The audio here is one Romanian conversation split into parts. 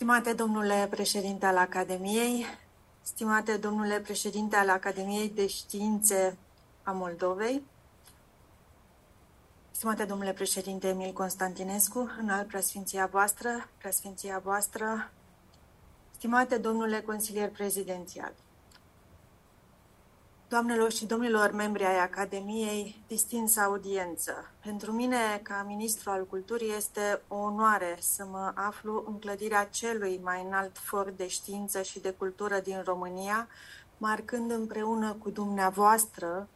Stimate domnule președinte al Academiei, stimate domnule președinte al Academiei de Științe a Moldovei, stimate domnule președinte Emil Constantinescu, în al preasfinția voastră, preasfinția voastră, stimate domnule consilier prezidențial, Doamnelor și domnilor membri ai Academiei, distinsă audiență, pentru mine, ca ministru al culturii, este o onoare să mă aflu în clădirea celui mai înalt for de știință și de cultură din România, marcând împreună cu dumneavoastră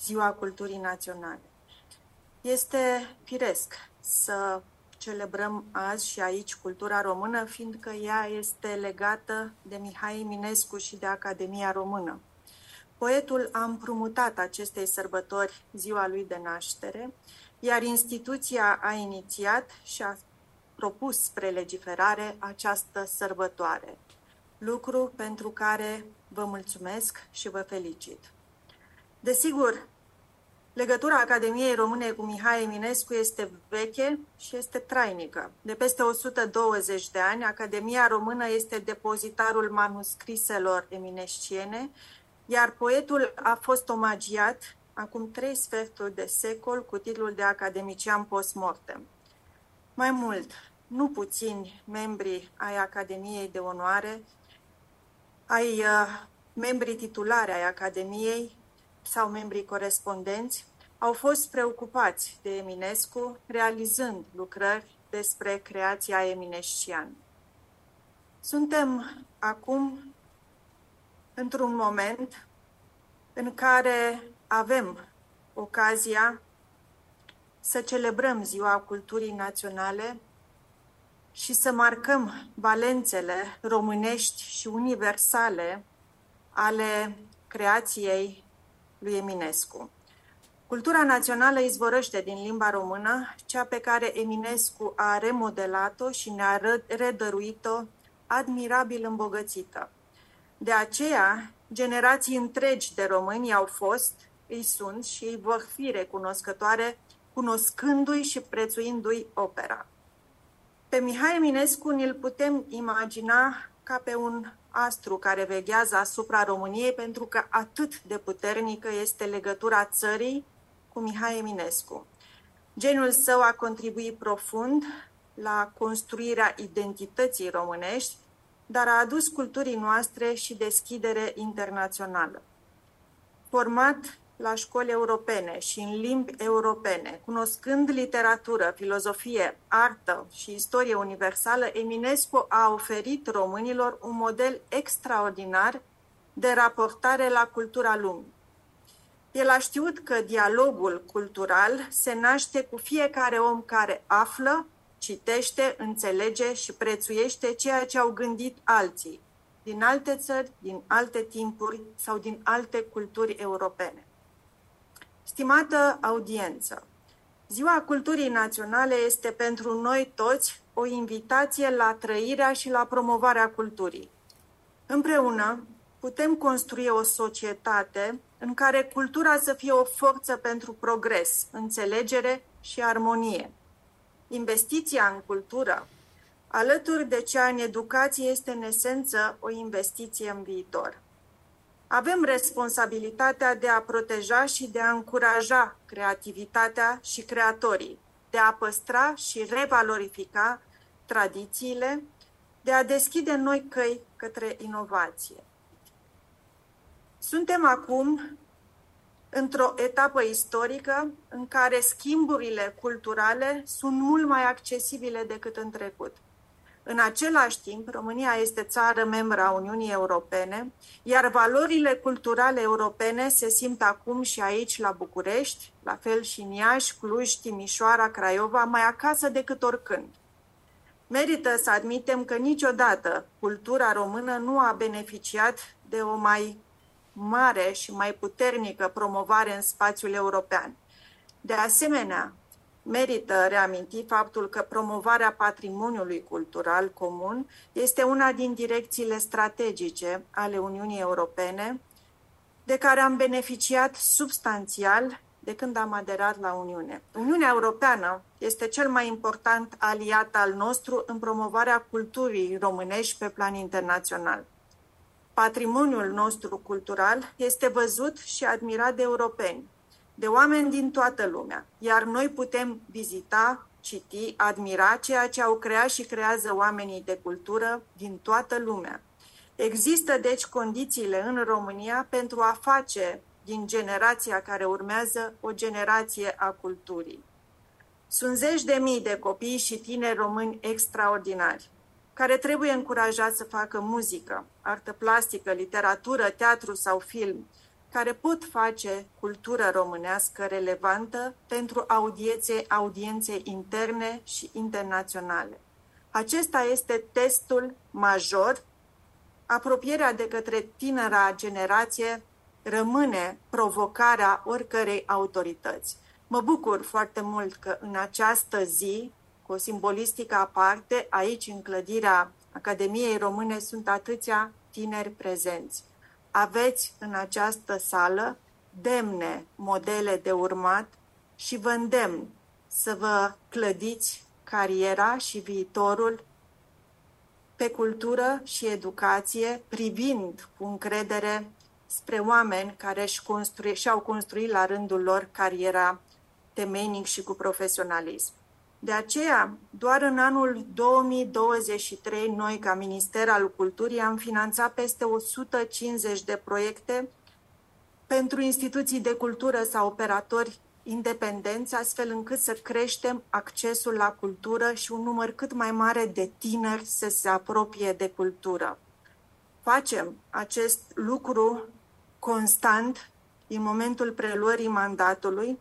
Ziua Culturii Naționale. Este firesc să celebrăm azi și aici cultura română, fiindcă ea este legată de Mihai Eminescu și de Academia Română. Poetul a împrumutat acestei sărbători ziua lui de naștere, iar instituția a inițiat și a propus spre legiferare această sărbătoare, lucru pentru care vă mulțumesc și vă felicit. Desigur, legătura Academiei Române cu Mihai Eminescu este veche și este trainică. De peste 120 de ani, Academia Română este depozitarul manuscriselor eminesciene iar poetul a fost omagiat acum trei sferturi de secol cu titlul de academician post-mortem. Mai mult, nu puțini membri ai Academiei de Onoare, ai uh, membrii titulare ai Academiei sau membrii corespondenți au fost preocupați de Eminescu, realizând lucrări despre creația eminesciană. Suntem acum într-un moment în care avem ocazia să celebrăm Ziua Culturii Naționale și să marcăm valențele românești și universale ale creației lui Eminescu. Cultura națională izvorăște din limba română, cea pe care Eminescu a remodelat-o și ne-a redăruit-o admirabil îmbogățită. De aceea, generații întregi de români au fost, îi sunt și îi vor fi recunoscătoare, cunoscându-i și prețuindu-i opera. Pe Mihai Eminescu ne-l putem imagina ca pe un astru care veghează asupra României pentru că atât de puternică este legătura țării cu Mihai Eminescu. Genul său a contribuit profund la construirea identității românești dar a adus culturii noastre și deschidere internațională. Format la școli europene și în limbi europene, cunoscând literatură, filozofie, artă și istorie universală, Eminescu a oferit românilor un model extraordinar de raportare la cultura lumii. El a știut că dialogul cultural se naște cu fiecare om care află, citește, înțelege și prețuiește ceea ce au gândit alții, din alte țări, din alte timpuri sau din alte culturi europene. Stimată audiență, Ziua Culturii Naționale este pentru noi toți o invitație la trăirea și la promovarea culturii. Împreună putem construi o societate în care cultura să fie o forță pentru progres, înțelegere și armonie, Investiția în cultură, alături de cea în educație, este în esență o investiție în viitor. Avem responsabilitatea de a proteja și de a încuraja creativitatea și creatorii, de a păstra și revalorifica tradițiile, de a deschide noi căi către inovație. Suntem acum într-o etapă istorică în care schimburile culturale sunt mult mai accesibile decât în trecut. În același timp, România este țară membră a Uniunii Europene, iar valorile culturale europene se simt acum și aici la București, la fel și în Iași, Cluj, Timișoara, Craiova, mai acasă decât oricând. Merită să admitem că niciodată cultura română nu a beneficiat de o mai mare și mai puternică promovare în spațiul european. De asemenea, merită reaminti faptul că promovarea patrimoniului cultural comun este una din direcțiile strategice ale Uniunii Europene, de care am beneficiat substanțial de când am aderat la Uniune. Uniunea Europeană este cel mai important aliat al nostru în promovarea culturii românești pe plan internațional. Patrimoniul nostru cultural este văzut și admirat de europeni, de oameni din toată lumea, iar noi putem vizita, citi, admira ceea ce au creat și creează oamenii de cultură din toată lumea. Există deci condițiile în România pentru a face din generația care urmează o generație a culturii. Sunt zeci de mii de copii și tineri români extraordinari, care trebuie încurajați să facă muzică, artă plastică, literatură, teatru sau film, care pot face cultură românească relevantă pentru audiențe, audiențe interne și internaționale. Acesta este testul major. Apropierea de către tinera generație rămâne provocarea oricărei autorități. Mă bucur foarte mult că în această zi, cu o simbolistică aparte, aici în clădirea Academiei Române sunt atâția tineri prezenți. Aveți în această sală demne modele de urmat și vă îndemn să vă clădiți cariera și viitorul pe cultură și educație, privind cu încredere spre oameni care își construi, și-au construit la rândul lor cariera temeinic și cu profesionalism. De aceea, doar în anul 2023, noi, ca Minister al Culturii, am finanțat peste 150 de proiecte pentru instituții de cultură sau operatori independenți, astfel încât să creștem accesul la cultură și un număr cât mai mare de tineri să se apropie de cultură. Facem acest lucru constant în momentul preluării mandatului,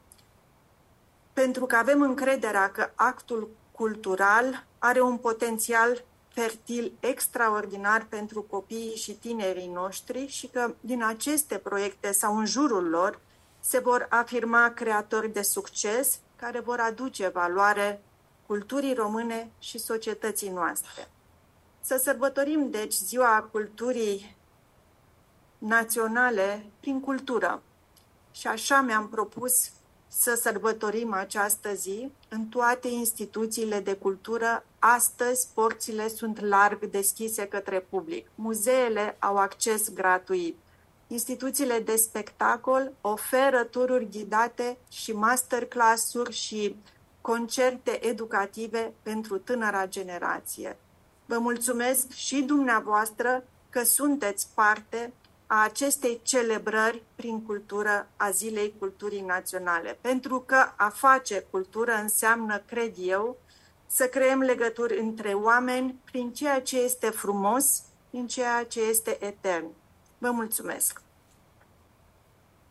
pentru că avem încrederea că actul cultural are un potențial fertil extraordinar pentru copiii și tinerii noștri și că din aceste proiecte sau în jurul lor se vor afirma creatori de succes care vor aduce valoare culturii române și societății noastre. Să sărbătorim, deci, Ziua Culturii naționale prin cultură. Și așa mi-am propus să sărbătorim această zi în toate instituțiile de cultură. Astăzi porțile sunt larg deschise către public. Muzeele au acces gratuit. Instituțiile de spectacol oferă tururi ghidate și masterclass-uri și concerte educative pentru tânăra generație. Vă mulțumesc și dumneavoastră că sunteți parte a acestei celebrări prin cultură a Zilei Culturii Naționale. Pentru că a face cultură înseamnă, cred eu, să creăm legături între oameni prin ceea ce este frumos, prin ceea ce este etern. Vă mulțumesc!